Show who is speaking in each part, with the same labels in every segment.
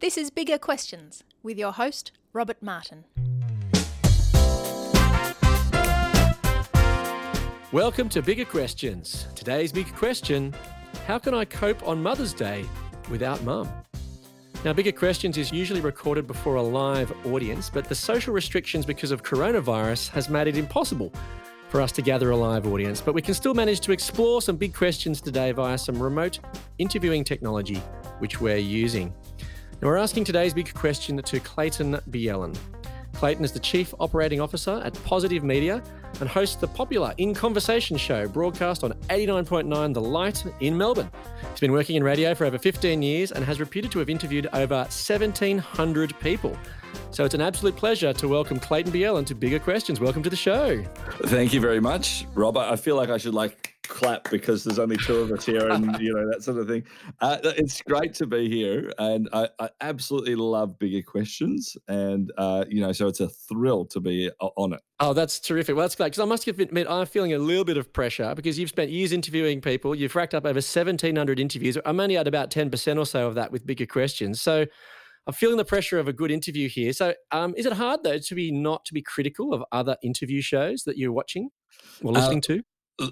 Speaker 1: This is Bigger Questions with your host, Robert Martin.
Speaker 2: Welcome to Bigger Questions. Today's big question How can I cope on Mother's Day without mum? Now, Bigger Questions is usually recorded before a live audience, but the social restrictions because of coronavirus has made it impossible for us to gather a live audience. But we can still manage to explore some big questions today via some remote interviewing technology which we're using. Now, we're asking today's big question to Clayton Bielen. Clayton is the Chief Operating Officer at Positive Media and hosts the popular In Conversation show broadcast on 89.9 The Light in Melbourne. He's been working in radio for over 15 years and has reputed to have interviewed over 1,700 people. So it's an absolute pleasure to welcome Clayton Bielen to Bigger Questions. Welcome to the show.
Speaker 3: Thank you very much, Robert. I feel like I should like clap because there's only two of us here and you know that sort of thing uh, it's great to be here and I, I absolutely love bigger questions and uh, you know so it's a thrill to be on it
Speaker 2: oh that's terrific well that's great because i must admit i'm feeling a little bit of pressure because you've spent years interviewing people you've racked up over 1700 interviews i'm only at about 10% or so of that with bigger questions so I'm feeling the pressure of a good interview here. So, um, is it hard though to be not to be critical of other interview shows that you're watching or listening uh, to?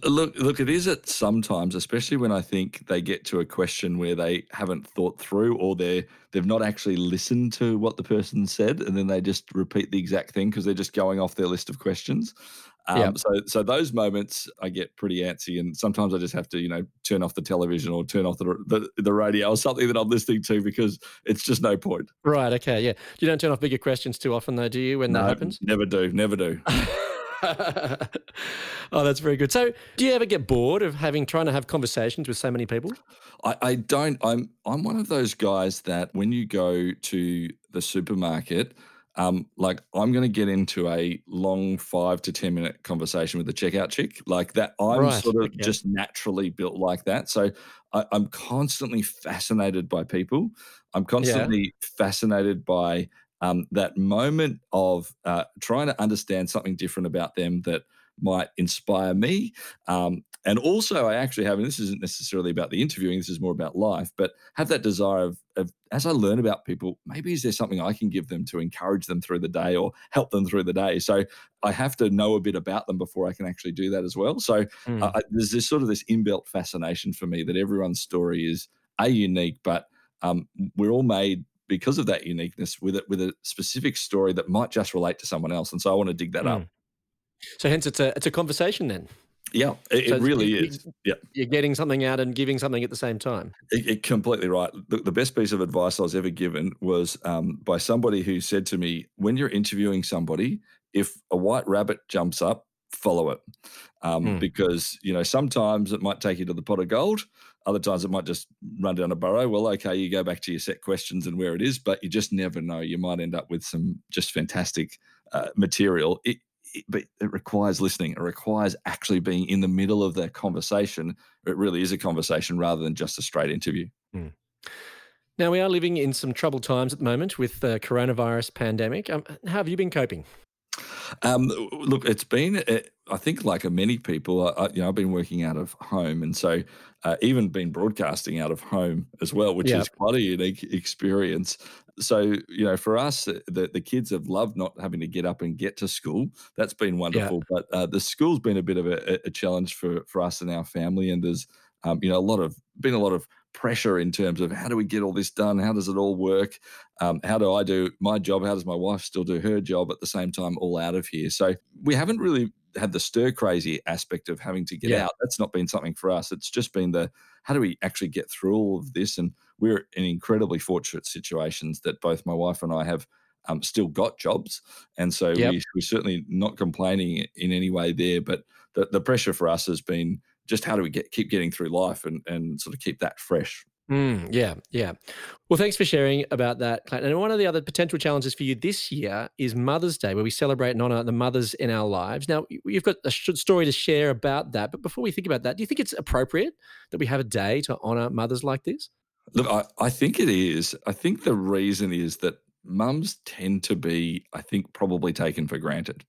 Speaker 3: Look, look, it is it sometimes, especially when I think they get to a question where they haven't thought through or they they've not actually listened to what the person said, and then they just repeat the exact thing because they're just going off their list of questions. Um, yep. So, so those moments I get pretty antsy, and sometimes I just have to, you know, turn off the television or turn off the the, the radio or something that I'm listening to because it's just no point.
Speaker 2: Right. Okay. Yeah. You don't turn off bigger questions too often, though, do you? When no, that happens?
Speaker 3: Never do. Never do.
Speaker 2: oh, that's very good. So, do you ever get bored of having trying to have conversations with so many people?
Speaker 3: I, I don't. I'm I'm one of those guys that when you go to the supermarket, um, like I'm going to get into a long five to ten minute conversation with the checkout chick, like that. I'm right. sort of okay. just naturally built like that. So I, am constantly fascinated by people. I'm constantly yeah. fascinated by um, that moment of uh, trying to understand something different about them that might inspire me. Um, and also, I actually have, and this isn't necessarily about the interviewing, this is more about life, but have that desire of, of, as I learn about people, maybe is there something I can give them to encourage them through the day or help them through the day? So I have to know a bit about them before I can actually do that as well. So mm. uh, there's this sort of this inbuilt fascination for me that everyone's story is a unique, but um, we're all made because of that uniqueness with it with a specific story that might just relate to someone else and so i want to dig that mm. up
Speaker 2: so hence it's a it's a conversation then
Speaker 3: yeah it, so it really you, is yeah
Speaker 2: you're getting something out and giving something at the same time
Speaker 3: it, it completely right the, the, best piece of advice i was ever given was um, by somebody who said to me when you're interviewing somebody if a white rabbit jumps up follow it um, mm. because you know sometimes it might take you to the pot of gold other times it might just run down a burrow. Well, okay, you go back to your set questions and where it is, but you just never know. You might end up with some just fantastic uh, material. But it requires listening. It requires actually being in the middle of the conversation. It really is a conversation rather than just a straight interview. Mm.
Speaker 2: Now we are living in some troubled times at the moment with the coronavirus pandemic. Um, how have you been coping?
Speaker 3: Um, look, it's been, uh, I think, like many people, I, you know, I've been working out of home, and so uh, even been broadcasting out of home as well, which is quite a unique experience. So, you know, for us, the, the kids have loved not having to get up and get to school. That's been wonderful. Yeah. But uh, the school's been a bit of a, a, challenge for, for us and our family. And there's, um, you know, a lot of, been a lot of pressure in terms of how do we get all this done? How does it all work? Um, how do I do my job? How does my wife still do her job at the same time, all out of here? So we haven't really had the stir crazy aspect of having to get yeah. out. That's not been something for us. It's just been the how do we actually get through all of this? And we're in incredibly fortunate situations that both my wife and I have um, still got jobs, and so yep. we, we're certainly not complaining in any way there. But the, the pressure for us has been just how do we get keep getting through life and and sort of keep that fresh.
Speaker 2: Mm, yeah, yeah. Well, thanks for sharing about that, Clayton. And one of the other potential challenges for you this year is Mother's Day, where we celebrate and honor the mothers in our lives. Now, you've got a story to share about that. But before we think about that, do you think it's appropriate that we have a day to honor mothers like this?
Speaker 3: Look, I, I think it is. I think the reason is that mums tend to be, I think, probably taken for granted.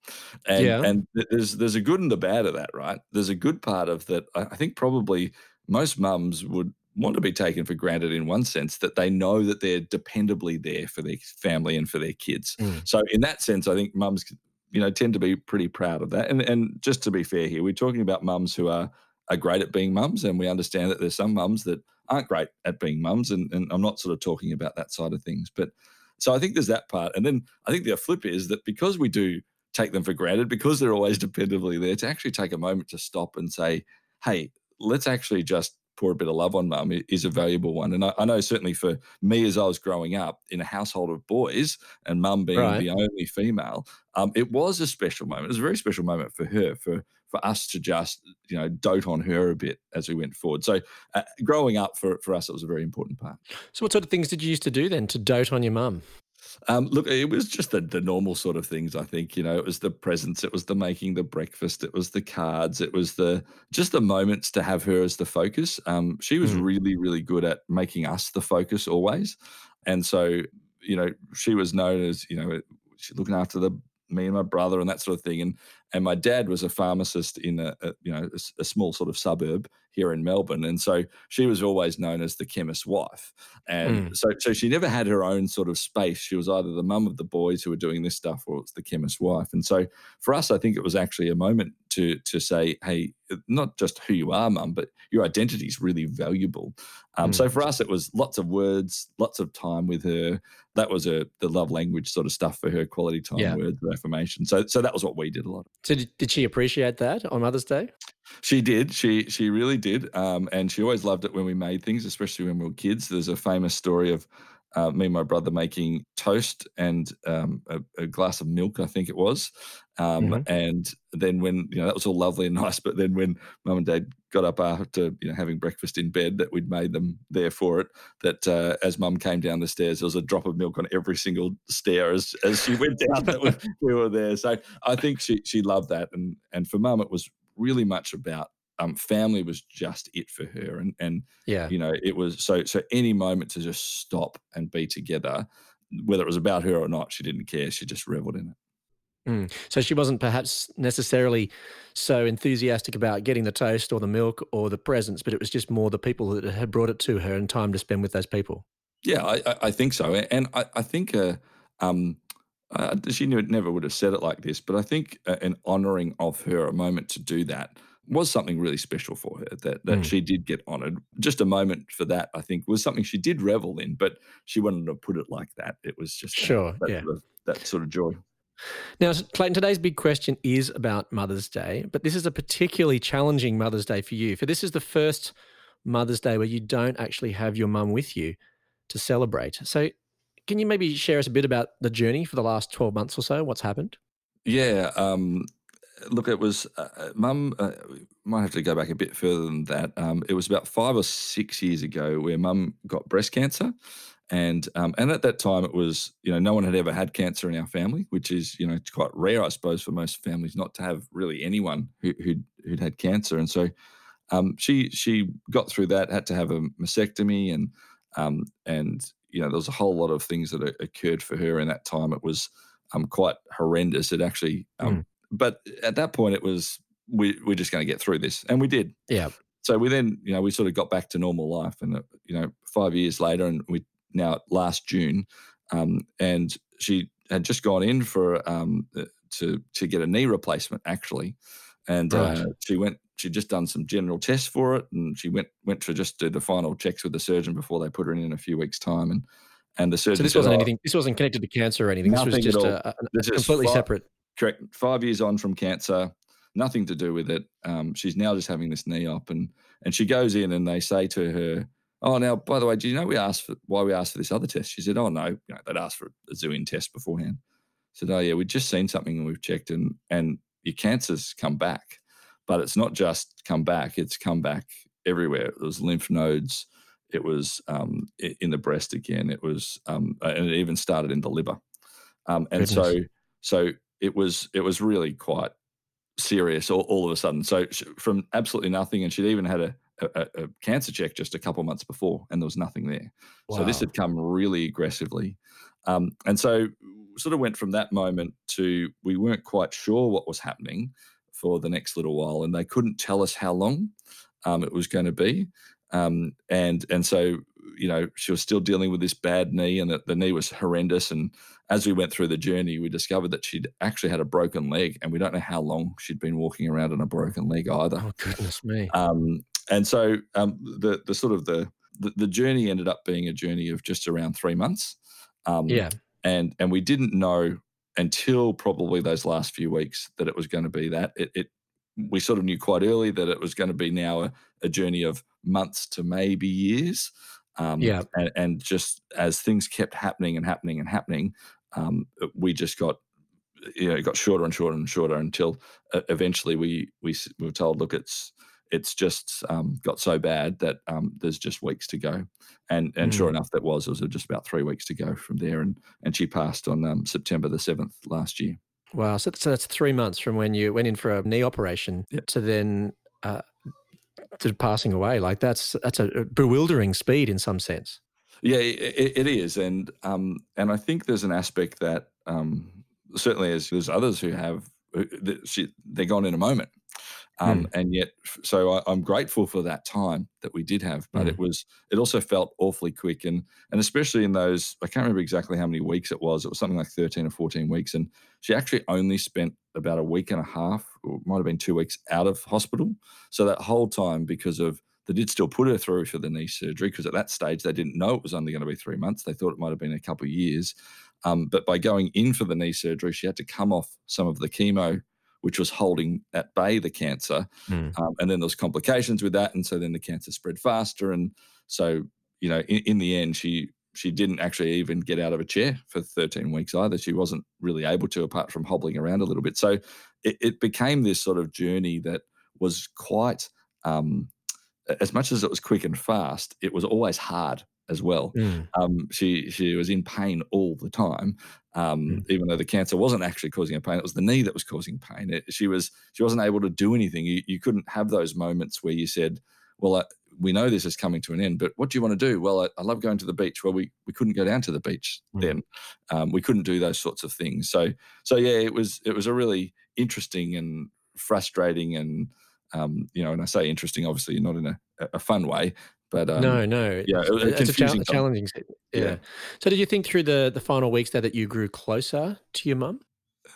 Speaker 3: And, yeah. and there's there's a good and the bad of that, right? There's a good part of that. I think probably most mums would want to be taken for granted in one sense that they know that they're dependably there for their family and for their kids.
Speaker 2: Mm.
Speaker 3: So in that sense, I think mums, you know, tend to be pretty proud of that. And and just to be fair here, we're talking about mums who are are great at being mums, and we understand that there's some mums that aren't great at being mums, and, and I'm not sort of talking about that side of things. But so I think there's that part, and then I think the flip is that because we do take them for granted, because they're always dependably there, to actually take a moment to stop and say, "Hey, let's actually just pour a bit of love on mum is a valuable one. And I, I, know certainly for me as I was growing up in a household of boys and mum being right. the only female, um, it was a special moment. It was a very special moment for her, for for us to just you know dote on her a bit as we went forward. So uh, growing up for for us, it was a very important part.
Speaker 2: So what sort of things did you used to do then to dote on your mum?
Speaker 3: Um, look, it was just the, the normal sort of things. I think you know, it was the presents, it was the making the breakfast, it was the cards, it was the just the moments to have her as the focus. Um, she was mm. really, really good at making us the focus always, and so you know, she was known as you know, she's looking after the me and my brother and that sort of thing. And and my dad was a pharmacist in a, a you know a, a, small sort of suburb here in Melbourne, and so she was always known as the chemist's wife. And mm. so so she never had her own sort of space. She was either the mum of the boys who were doing this stuff, or it's the chemist's wife. And so for us, I think it was actually a moment to to say, hey, not just who you are, mum, but your identity is really valuable. Um, mm. So for us, it was lots of words, lots of time with her. That was a the love language sort of stuff for her, quality time, yeah. words of affirmation. So so that was what we did a lot.
Speaker 2: So did, did she appreciate that on Mother's Day?
Speaker 3: She did. She she really did. Um, and she always loved it when we made things, especially when we were kids. There's a famous story of uh, me and my brother making toast and um, a, a, glass of milk, I think it was. Um, mm-hmm. And then when you know that was all lovely and nice, but then when mum and dad got up after you know having breakfast in bed that we'd made them there for it, that uh, as mum came down the stairs, there was a drop of milk on every single stair as as she went down that we, we were there. So I think she she loved that, and and for mum it was really much about um, family was just it for her, and and
Speaker 2: yeah,
Speaker 3: you know, it was so so any moment to just stop and be together, whether it was about her or not, she didn't care. She just reveled in it.
Speaker 2: Mm. So she wasn't perhaps necessarily so enthusiastic about getting the toast or the milk or the presents, but it was just more the people that had brought it to her and time to spend with those people.
Speaker 3: Yeah, I, I think so, and I, I think uh, um, uh, she never would have said it like this, but I think uh, an honouring of her, a moment to do that, was something really special for her that that mm. she did get honored. Just a moment for that, I think, was something she did revel in, but she wanted to put it like that. It was just
Speaker 2: sure,
Speaker 3: that,
Speaker 2: yeah,
Speaker 3: sort of, that sort of joy.
Speaker 2: Now, Clayton, today's big question is about Mother's Day, but this is a particularly challenging Mother's Day for you. For this is the first Mother's Day where you don't actually have your mum with you to celebrate. So, can you maybe share us a bit about the journey for the last 12 months or so? What's happened?
Speaker 3: Yeah. Um, look, it was uh, uh, mum. Uh, might have to go back a bit further than that. Um, it was about five or six years ago where mum got breast cancer, and um, and at that time it was you know no one had ever had cancer in our family, which is you know quite rare, I suppose, for most families not to have really anyone who, who'd, who'd had cancer, and so um, she she got through that, had to have a mastectomy, and um, and you know there was a whole lot of things that occurred for her in that time. It was um, quite horrendous. It actually um, mm but at that point, it was we we're just going to get through this, and we did.
Speaker 2: Yeah.
Speaker 3: So we then, you know, we sort of got back to normal life, and uh, you know, five years later, and we now last June, um, and she had just gone in for um, uh, to to get a knee replacement actually, and right. uh, she went. She'd just done some general tests for it, and she went went to just do the final checks with the surgeon before they put her in in a few weeks' time, and and the surgeon.
Speaker 2: So this wasn't said, anything. This wasn't connected to cancer or anything. This was just a, a, a completely separate
Speaker 3: correct, five years on from cancer, nothing to do with it. Um, she's now just having this knee op, and and she goes in and they say to her, "Oh, now by the way, do you know we asked for why we asked for this other test?" She said, "Oh no, you know, they'd asked for a Zoin test beforehand." I said, "Oh yeah, we've just seen something and we've checked, and and your cancer's come back, but it's not just come back; it's come back everywhere. It was lymph nodes." It was um, in the breast again. It was, um, and it even started in the liver. Um, and Goodness. so, so it was it was really quite serious all, all of a sudden. So from absolutely nothing, and she'd even had a, a, a cancer check just a couple months before, and there was nothing there. Wow. So this had come really aggressively, um, and so sort of went from that moment to we weren't quite sure what was happening for the next little while, and they couldn't tell us how long um, it was going to be. Um, and and so you know she was still dealing with this bad knee, and the, the knee was horrendous. And as we went through the journey, we discovered that she'd actually had a broken leg, and we don't know how long she'd been walking around on a broken leg either.
Speaker 2: Oh goodness me!
Speaker 3: Um, and so um, the the sort of the, the, the journey ended up being a journey of just around three months. Um,
Speaker 2: yeah,
Speaker 3: and and we didn't know until probably those last few weeks that it was going to be that. It, it we sort of knew quite early that it was going to be now a, a journey of months to maybe years. Um,
Speaker 2: yeah,
Speaker 3: and, and, just as things kept happening and happening and happening, um, we just got you know it got shorter and shorter and shorter until uh, eventually we we were told, look, it's it's just um, got so bad that um, there's just weeks to go. And and mm. sure enough, that was it was just about three weeks to go from there. And and she passed on um, September the seventh last year.
Speaker 2: Wow, so, so, that's three months from when you went in for a knee operation yep. to then uh, to passing away. Like that's that's a bewildering speed in some sense.
Speaker 3: Yeah, it, it is, and um, and I think there's an aspect that um, certainly as there's others who have they're gone in a moment um, mm. And yet, so I, am grateful for that time that we did have, but mm. it was it also felt awfully quick, and and especially in those I can't remember exactly how many weeks it was. It was something like 13 or 14 weeks, and she actually only spent about a week and a half, or might have been two weeks out of hospital. So that whole time, because of they did still put her through for the knee surgery because at that stage they didn't know it was only going to be three months. They thought it might have been a couple of years. Um, but by going in for the knee surgery, she had to come off some of the chemo which was holding at bay the cancer. Mm. Um, and then there was complications with that, and so then the cancer spread faster. And so, you know, in, in, the end, she she didn't actually even get out of a chair for 13 weeks either. She wasn't really able to, apart from hobbling around a little bit. So it, it became this sort of journey that was quite. Um, as much as it was quick and fast, it was always hard as well. Mm. Um, she she was in pain all the time, um, mm. even though the cancer wasn't actually causing her pain. It was the knee that was causing pain. It, she was she wasn't able to do anything. You, you couldn't have those moments where you said, "Well, uh, we know this is coming to an end, but what do you want to do?" Well, I, I love going to the beach. Well, we we couldn't go down to the beach mm. then. Um, we couldn't do those sorts of things. So so yeah, it was it was a really interesting and frustrating and um, you know, and I say interesting, obviously not in a, a fun way, but um,
Speaker 2: no, no,
Speaker 3: yeah,
Speaker 2: it's,
Speaker 3: it,
Speaker 2: it's a cha- challenging. Yeah. yeah. So, did you think through the the final weeks there that you grew closer to your mum?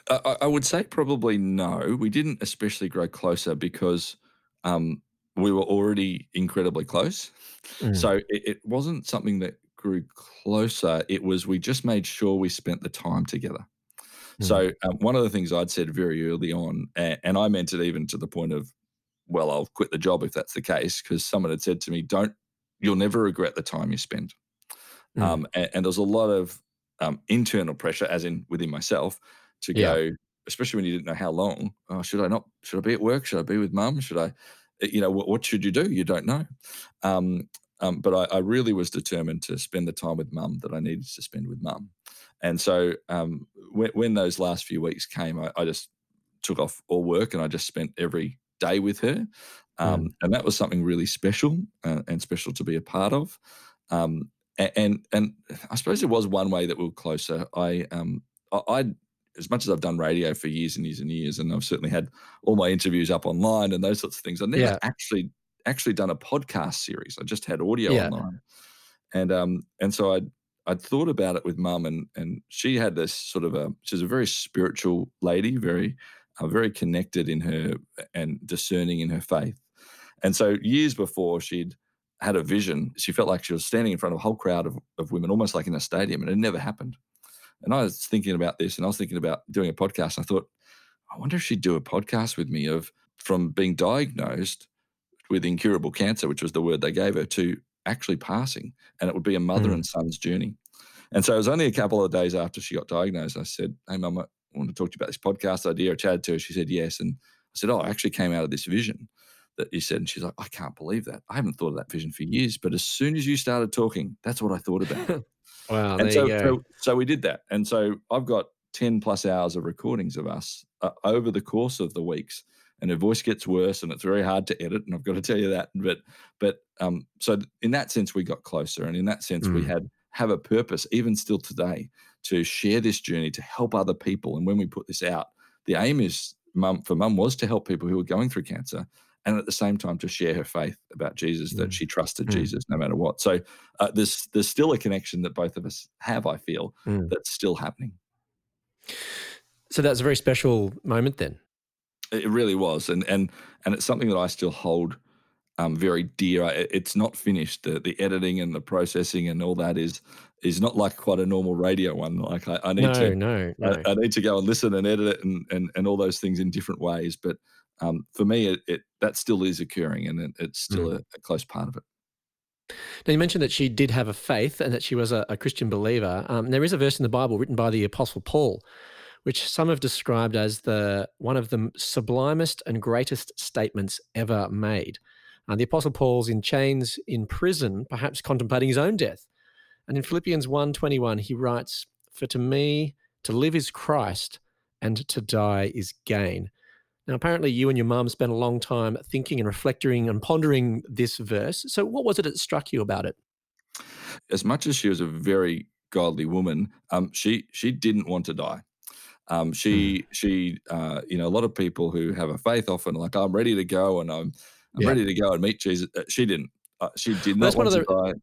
Speaker 3: I, I, would say probably no. We didn't especially grow closer because um, we were already incredibly close. Mm. So it, it, wasn't something that grew closer. It was we just made sure we spent the time together. Mm. So um, one of the things I'd said very early on, and, and I meant it even to the point of well, I'll quit the job if that's the case, because someone had said to me, don't you'll never regret the time you spend. Mm. Um, and, and, there's a lot of um, internal pressure, as in within myself, to yeah. go, especially when you didn't know how long. Oh, should I not? Should I be at work? Should I be with mum? Should I? Eh, you know, what, what should you do? You don't know. Um, um, but I, I, really was determined to spend the time with mum that I needed to spend with mum. And so um, when, when, those last few weeks came, I, I, just took off all work and I just spent every day with her. Um, mm. And that was something really special uh, and special to be a part of. Um, and, and I suppose it was one way that we were closer. I um I as much as I've done radio for years and years and years, and I've certainly had all my interviews up online and those sorts of things. I've never yeah. actually actually done a podcast series. I just had audio yeah. online, and um and so I I'd thought about it with mum, and and she had this sort of a she's a very spiritual lady, very uh, very connected in her and discerning in her faith. And so years before she'd had a vision, she felt like she was standing in front of a whole crowd of, of women, almost like in a stadium, and it never happened. And I was thinking about this and I was thinking about doing a podcast. And I thought, I wonder if she'd do a podcast with me of from being diagnosed with incurable cancer, which was the word they gave her, to actually passing. And it would be a mother mm. and son's journey. And so it was only a couple of days after she got diagnosed. I said, Hey, Mama, want to talk to you about this podcast idea. I chatted to her. She said yes. And I said, Oh, I actually came out of this vision that you said. And she's like, I can't believe that. I haven't thought of that vision for years. But as soon as you started talking, that's what I thought about.
Speaker 2: wow.
Speaker 3: And so, so, so, we did that. And so I've got 10 plus hours of recordings of us uh, over the course of the weeks. And her voice gets worse and it's very hard to edit. And I've got to tell you that. But, but, um, so in that sense, we got closer. And in that sense, mm. we had, have a purpose, even still today, to share this journey to help other people. And when we put this out, the aim is mum for mum was to help people who were going through cancer and at the same time to share her faith about Jesus, that
Speaker 2: Mm.
Speaker 3: she trusted
Speaker 2: Mm.
Speaker 3: Jesus no matter what. So uh, there's there's still a connection that both of us have. I feel
Speaker 2: Mm.
Speaker 3: that's still happening.
Speaker 2: So that's a very special moment then.
Speaker 3: It really was, and and and it's something that I still hold um, very dear. It's not finished. The the editing and the processing and all that is is not like quite a normal radio one. Like I, I need
Speaker 2: No,
Speaker 3: to
Speaker 2: no, no.
Speaker 3: I, I need to go and listen and edit it and and, and all those things in different ways. But um, for me, it, it that still is occurring, and it, it's still
Speaker 2: Mm.
Speaker 3: a, a close part of it.
Speaker 2: Now, you mentioned that she did have a faith and that she was a, a Christian believer. Um, there is a verse in the Bible written by the Apostle Paul, which some have described as the one of the sublimest and greatest statements ever made. And the Apostle Paul's in chains in prison, perhaps contemplating his own death. And in Philippians 1.21, he writes, For to me, to live is Christ, and to die is gain. Now, apparently, you and your mum spent a long time thinking and reflecting and pondering this verse. So, what was it that struck you about it?
Speaker 3: As much as she was a very godly woman, um, she she didn't want to die. Um, she she uh, you know a lot of people who have a faith often like I'm ready to go and I'm I'm
Speaker 2: Yeah.
Speaker 3: ready to go and meet Jesus. Uh, She didn't. Uh, she did not
Speaker 2: that's one
Speaker 3: want
Speaker 2: of
Speaker 3: to die.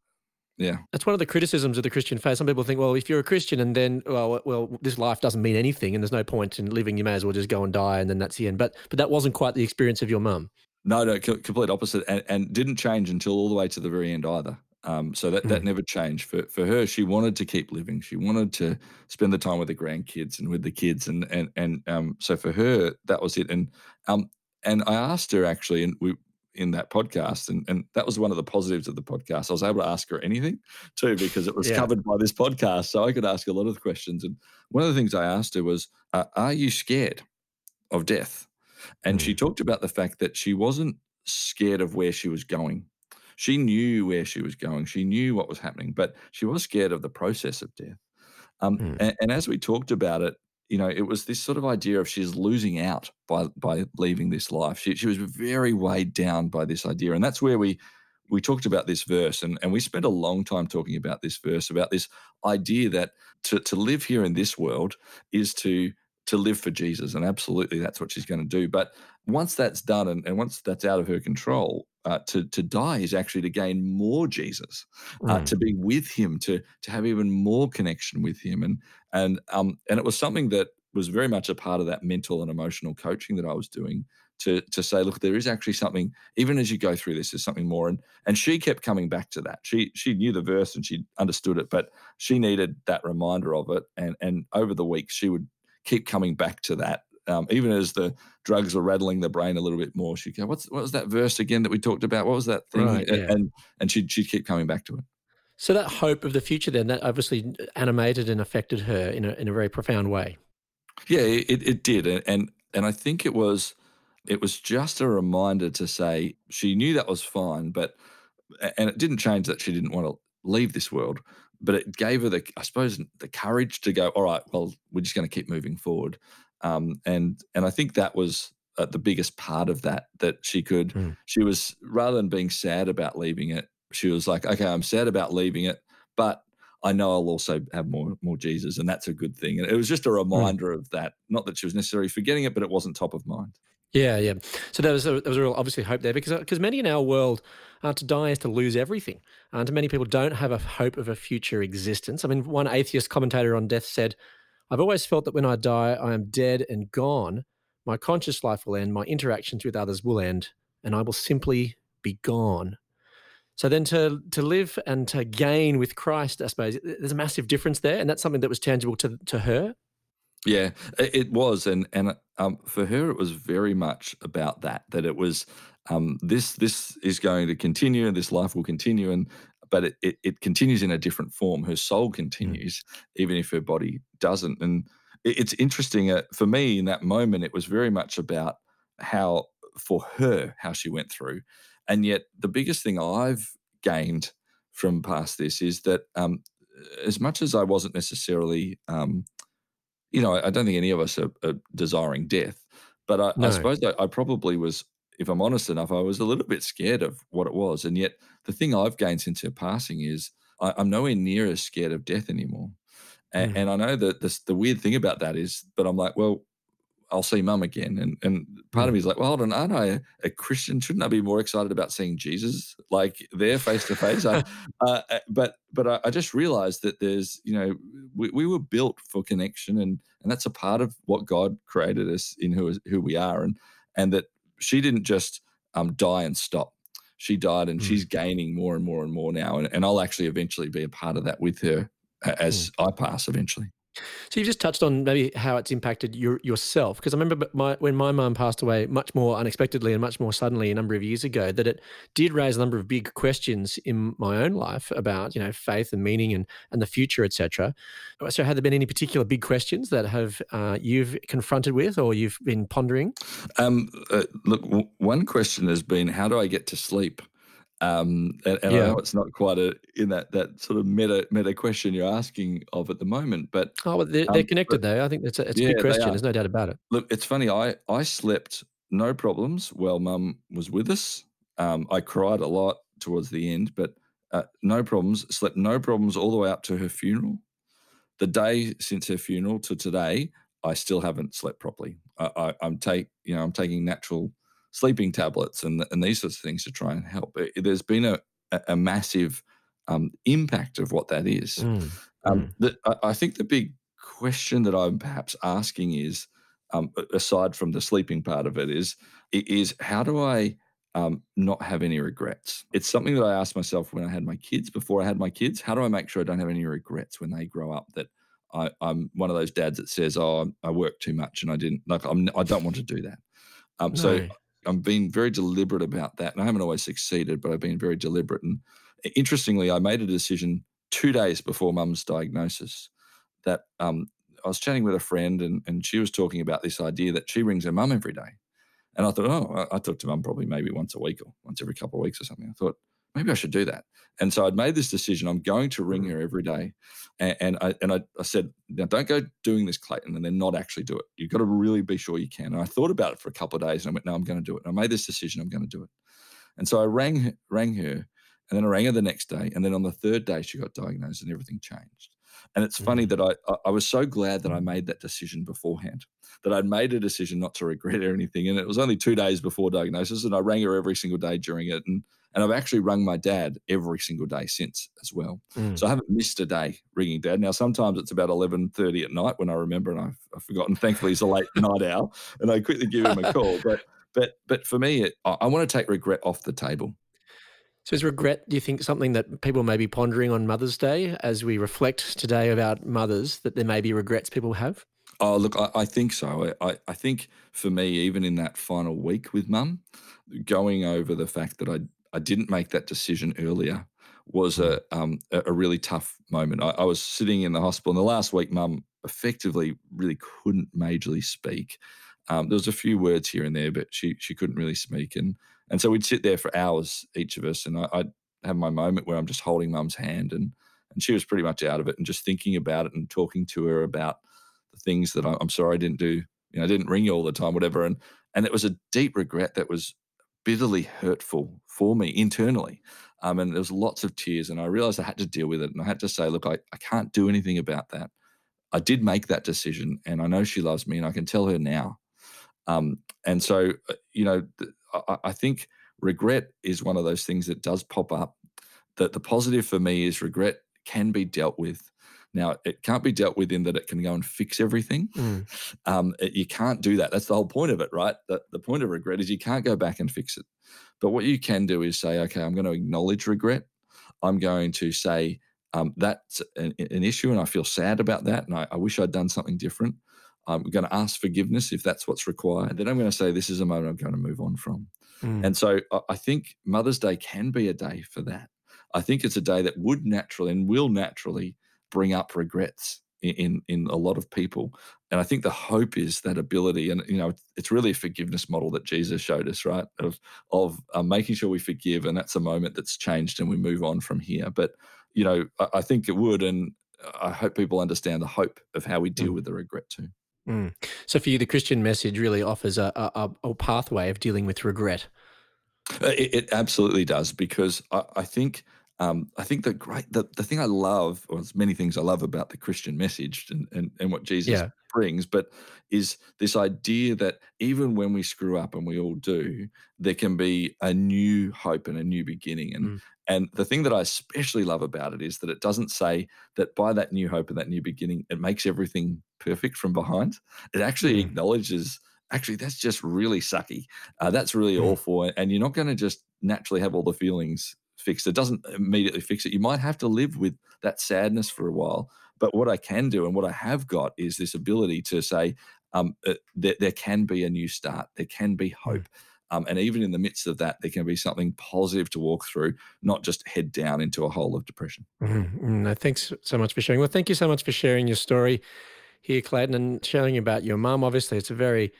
Speaker 3: Yeah.
Speaker 2: That's one of the criticisms of the Christian faith. Some people think, well, if you're a Christian and then, well, well, this life doesn't mean anything, and there's no point in living. You may as well just go and die, and then that's the end. But but that wasn't quite the experience of your mum.
Speaker 3: No, no, co- complete opposite, and, and didn't change until all the way to the very end either. Um, so that, that
Speaker 2: Mm.
Speaker 3: never changed for for her. She wanted to keep living. She wanted to spend the time with the grandkids and with the kids, and and and um, so for her that was it. And um, and I asked her actually, and we in that podcast, and and that was one of the positives of the podcast. I was able to ask her anything too because it was
Speaker 2: Yeah.
Speaker 3: covered by this podcast, so I could ask a lot of questions. And one of the things I asked her was, uh, "Are you scared of death?" And she talked about the fact that she wasn't scared of where she was going. She knew where she was going. She knew what was happening, but she was scared of the process of death. Um,
Speaker 2: Mm.
Speaker 3: and, and as we talked about it, you know, it was this sort of idea of she's losing out by by leaving this life. She she was very weighed down by this idea, and that's where we we talked about this verse, and and we spent a long time talking about this verse, about this idea that to to live here in this world is to to live for Jesus, and absolutely that's what she's going to do. But once that's done, and, and once that's out of her control, uh, to to die is actually to gain more Jesus, uh,
Speaker 2: Mm.
Speaker 3: to be with Him, to to have even more connection with Him, and and um and it was something that was very much a part of that mental and emotional coaching that I was doing to to say, look, there is actually something. Even as you go through this, there's something more, and and she kept coming back to that. She she knew the verse and she understood it, but she needed that reminder of it, and and over the weeks she would keep coming back to that. Um, even as the drugs were rattling the brain a little bit more, she'd go, "What's what was that verse again that we talked about? What was that thing?"
Speaker 2: Right,
Speaker 3: and,
Speaker 2: yeah.
Speaker 3: and and she'd she'd keep coming back to it.
Speaker 2: So that hope of the future, then, that obviously animated and affected her in a in a very profound way.
Speaker 3: Yeah, it, it did, and, and and I think it was it was just a reminder to say she knew that was fine, but and it didn't change that she didn't want to leave this world, but it gave her the I suppose the courage to go. All right, well, we're just going to keep moving forward, um, and and I think that was uh, the biggest part of that that she could
Speaker 2: Mm.
Speaker 3: she was rather than being sad about leaving it, she was like, okay, I'm sad about leaving it, but I know I'll also have more more Jesus, and that's a good thing. And it was just a reminder of that. Not that she was necessarily forgetting it, but it wasn't top of mind.
Speaker 2: Yeah, yeah. So there was a, there was a real obviously hope there because because many in our world uh, to die is to lose everything, and to many people don't have a hope of a future existence. I mean, one atheist commentator on death said, "I've always felt that when I die, I am dead and gone. My conscious life will end. My interactions with others will end, and I will simply be gone." So then to to live and to gain with Christ, I suppose there's a massive difference there, and that's something that was tangible to to her.
Speaker 3: Yeah, it, was, and and um, for her, it was very much about that. That it was um, this this is going to continue, and this life will continue, and but it, it, it continues in a different form. Her soul continues, even if her body doesn't. And it, it's interesting uh, for me in that moment. It was very much about how for her how she went through, and yet the biggest thing I've gained from past this is that um, as much as I wasn't necessarily um, you know, I, don't think any of us are, are desiring death, but I,
Speaker 2: No.
Speaker 3: I suppose I, I probably was, if I'm honest enough, I was a little bit scared of what it was. And yet, the thing I've gained since her passing is I, I'm nowhere near as scared of death anymore. And,
Speaker 2: Mm.
Speaker 3: and I know that this, the weird thing about that is, but I'm like, well, I'll see mum again. And and part
Speaker 2: Mm.
Speaker 3: of me is like, well, hold on, aren't I a Christian? Shouldn't I be more excited about seeing Jesus like there face to face? But but I, I just realized that there's you know we, we were built for connection, and and that's a part of what God created us in who is who we are, and and that she didn't just um, die and stop. She died, and
Speaker 2: Mm.
Speaker 3: she's gaining more and more and more now, and, and I'll actually eventually be a part of that with her as I pass eventually.
Speaker 2: So you've just touched on maybe how it's impacted your, yourself, because I remember my, when my mum passed away much more unexpectedly and much more suddenly a number of years ago, that it did raise a number of big questions in my own life about you know faith and meaning and and the future, etc. So have there been any particular big questions that have uh, you've confronted with or you've been pondering?
Speaker 3: Um, uh, look, w- one question has been, how do I get to sleep? Um, and, and I know it's not quite a in that that sort of meta meta question you're asking of at the moment, but
Speaker 2: Oh, well, they're,
Speaker 3: Um,
Speaker 2: they're
Speaker 3: but-
Speaker 2: connected though. I think that's a, it's a
Speaker 3: Yeah,
Speaker 2: big question. There's no doubt about it.
Speaker 3: look, it's funny. I I slept no problems while Mum was with us. Um, I cried a lot towards the end, but uh, no problems. Slept no problems all the way up to her funeral. The day since her funeral to today, I still haven't slept properly. I, I, I'm take you know I'm taking natural sleeping tablets and and these sorts of things to try and help. It- there's been a a, massive um, impact of what that is.
Speaker 2: Mm.
Speaker 3: Um, the, I, I think the big question that I'm perhaps asking is, um, aside from the sleeping part of it, is is how do I um, not have any regrets? It's something that I asked myself when I had my kids. Before I had my kids, how do I make sure I don't have any regrets when they grow up? That I, I'm one of those dads that says, "Oh, I worked too much and I didn't like. I'm, I don't want to do that." Um, So I'm being very deliberate about that, and I haven't always succeeded, but I've been very deliberate. And interestingly, I made a decision two days before Mum's diagnosis that um, I was chatting with a friend, and, and she was talking about this idea that she rings her mum every day. And I thought, oh, I, I talk to mum probably maybe once a week or once every couple of weeks or something. I thought maybe I should do that. And so I'd made this decision. I'm going to ring mm-hmm. her every day, and, and I and I, I said, now don't go doing this, Clayton, and then not actually do it. You've got to really be sure you can. And I thought about it for a couple of days, and I went, no, I'm going to do it. And I made this decision. I'm going to do it. And so I rang her- rang her, and then I rang her the next day, and then on the third day she got diagnosed, and everything changed. And it's funny mm. that I I- I was so glad that I made that decision beforehand, that I'd made a decision not to regret or anything. And it was only two days before diagnosis, and I rang her every single day during it, and and I've actually rung my dad every single day since as well.
Speaker 2: Mm.
Speaker 3: So I haven't missed a day ringing dad. Now sometimes it's about eleven thirty at night when I remember and I've, I've forgotten. Thankfully he's a late night owl, and I quickly give him a call. But but but for me, it, I, I want to take regret off the table.
Speaker 2: So is regret, do you think, something that people may be pondering on Mother's Day as we reflect today about mothers, that there may be regrets people have?
Speaker 3: Oh, look, I, I think so. I- I think for me, even in that final week with mum, going over the fact that I, I didn't make that decision earlier was a, um, a, really tough moment. I, I was sitting in the hospital, and the last week, mum effectively really couldn't majorly speak. Um, there was a few words here and there, but she she couldn't really speak, and and so we'd sit there for hours, each of us, and I, I'd have my moment where I'm just holding mum's hand, and and she was pretty much out of it, and just thinking about it and talking to her about the things that I, I'm sorry I didn't do. You know, I didn't ring you all the time, whatever. And and it was a deep regret that was bitterly hurtful for me internally. Um, and there was lots of tears, and I realized I had to deal with it, and I had to say, look, I, I can't do anything about that. I did make that decision, and I know she loves me, and I can tell her now. Um, and so, uh, you know, I, I think regret is one of those things that does pop up. That the positive for me is regret can be dealt with. Now, it can't be dealt with in that it can go and fix everything.
Speaker 2: Mm.
Speaker 3: Um, it- you can't do that. That's the whole point of it, right? The, the point of regret is you can't go back and fix it. But what you can do is say, okay, I'm going to acknowledge regret. I'm going to say um, that's an, an issue and I feel sad about that. And I, I wish I'd done something different. I'm going to ask forgiveness if that's what's required. Then I'm going to say, this is a moment I'm going to move on from.
Speaker 2: Mm.
Speaker 3: And so I- I think Mother's Day can be a day for that. I think it's a day that would naturally and will naturally bring up regrets in, in, a lot of people. And I think the hope is that ability, and you know, it's really a forgiveness model that Jesus showed us, right? Of of uh, making sure we forgive, and that's a moment that's changed, and we move on from here. But you know, I, I think it would, and I hope people understand the hope of how we deal
Speaker 2: Mm.
Speaker 3: with the regret too.
Speaker 2: Mm. So for you, the Christian message really offers a, a, a- a pathway of dealing with regret.
Speaker 3: Uh, It, it absolutely does because I, I think um, I think the great the, the thing I love, or there's many things I love about the Christian message and and, and what Jesus
Speaker 2: Yeah.
Speaker 3: brings, but is this idea that even when we screw up, and we all do, there can be a new hope and a new beginning. And
Speaker 2: Mm.
Speaker 3: and the thing that I especially love about it is that it doesn't say that by that new hope and that new beginning, it makes everything perfect from behind. It actually
Speaker 2: Mm.
Speaker 3: acknowledges, actually, that's just really sucky. Uh, that's really
Speaker 2: Mm.
Speaker 3: awful, and you're not going to just naturally have all the feelings fixed. It doesn't immediately fix it. You might have to live with that sadness for a while. But what I can do and what I have got is this ability to say, um, uh, there, there can be a new start. There can be hope. Um, and even in the midst of that, there can be something positive to walk through, not just head down into a hole of depression.
Speaker 2: Mhm. No, thanks so much for sharing. Well, thank you so much for sharing your story here, Clayton, and sharing about your mum. Obviously, it's a very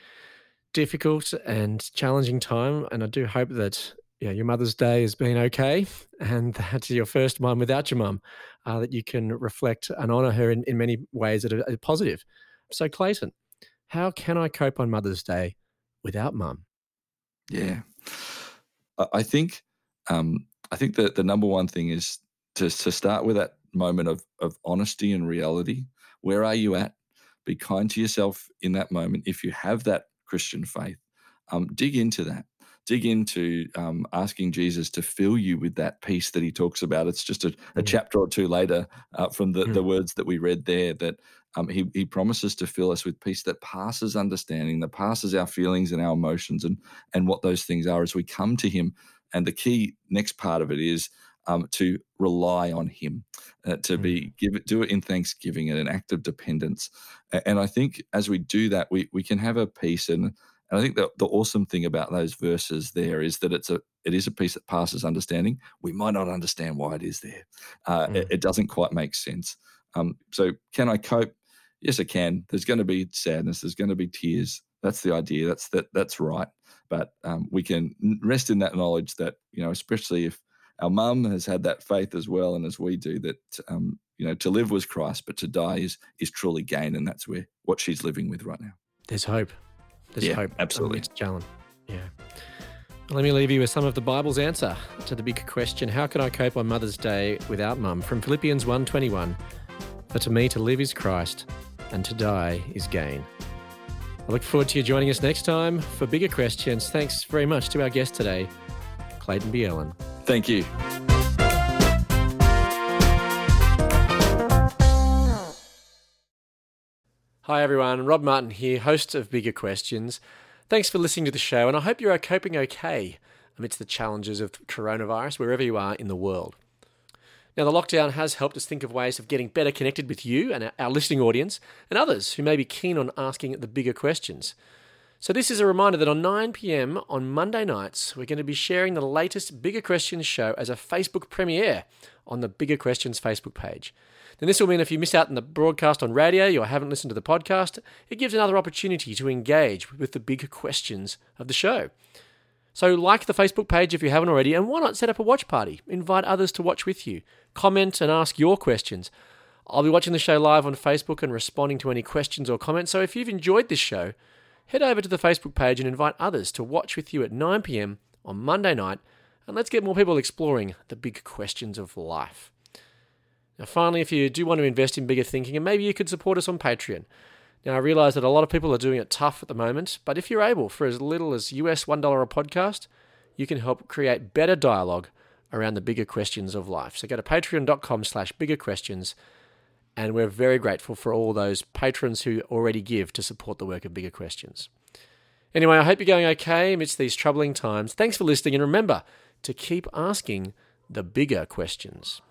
Speaker 2: difficult and challenging time, and I do hope that yeah, your Mother's Day has been okay, and that's your first one without your mum, uh, that you can reflect and honour her in, in many ways that are, positive. So, Clayton, how can I cope on Mother's Day without mum?
Speaker 3: Yeah, I I think um, I think that the number one thing is to to start with that moment of of honesty and reality. Where are you at? Be kind to yourself in that moment. If you have that Christian faith, um, dig into that. Dig into um, asking Jesus to fill you with that peace that he talks about. It's just a, a
Speaker 2: Mhm.
Speaker 3: chapter or two later uh, from the, the
Speaker 2: Mm.
Speaker 3: words that we read there that um, he, he promises to fill us with peace that passes understanding, that passes our feelings and our emotions, and and what those things are as we come to Him. And the key next part of it is um, to rely on Him, uh, to be give it, do it in thanksgiving and an act of dependence. And I think as we do that, we we can have a peace. And and I think that the awesome thing about those verses there is that it's a it is a peace that passes understanding. We might not understand why it is there. Uh, it,
Speaker 2: Mm.
Speaker 3: it doesn't quite make sense. Um, so can I cope? Yes, I can. There's going to be sadness. There's going to be tears. That's the idea. That's that. That's right. But um, we can rest in that knowledge that you know, especially if our mum has had that faith as well, and as we do, that um, you know, to live was Christ, but to die is is truly gain, and that's where what she's living with right now.
Speaker 2: There's hope. There's
Speaker 3: Yeah,
Speaker 2: hope.
Speaker 3: Um, absolutely.
Speaker 2: It's challenge. Yeah. Let me leave you with some of the Bible's answer to the big question: How can I cope on Mother's Day without Mum? From Philippians 1:21. For to me to live is Christ, and to die is gain. I look forward to you joining us next time for bigger questions. Thanks very much to our guest today, Clayton Bielen.
Speaker 3: Thank you.
Speaker 2: Hi everyone, Rob Martin here, host of Bigger Questions. Thanks for listening to the show, and I hope you are coping okay amidst the challenges of coronavirus wherever you are in the world. Now, the lockdown has helped us think of ways of getting better connected with you and our- listening audience and others who may be keen on asking the bigger questions. So, this is a reminder that on 9 pm on Monday nights, we're going to be sharing the latest Bigger Questions show as a Facebook premiere on the Bigger Questions Facebook page. Then, this will mean if you miss out on the broadcast on radio or haven't listened to the podcast, it gives another opportunity to engage with the big questions of the show. So, like the Facebook page if you haven't already, and why not set up a watch party? Invite others to watch with you. Comment and ask your questions. I'll be watching the show live on Facebook and responding to any questions or comments. So, if you've enjoyed this show, head over to the Facebook page and invite others to watch with you at 9 pm on Monday night, and let's get more people exploring the big questions of life. Now, finally, if you do want to invest in bigger thinking, and maybe you could support us on Patreon. Now, I realize that a lot of people are doing it tough at the moment, but if you're able, for as little as US $1 a podcast, you can help create better dialogue around the bigger questions of life. So go to patreon.com slash bigger questions, and we're very grateful for all those patrons who already give to support the work of Bigger Questions. Anyway, I hope you're going okay amidst these troubling times. Thanks for listening, and remember to keep asking the bigger questions.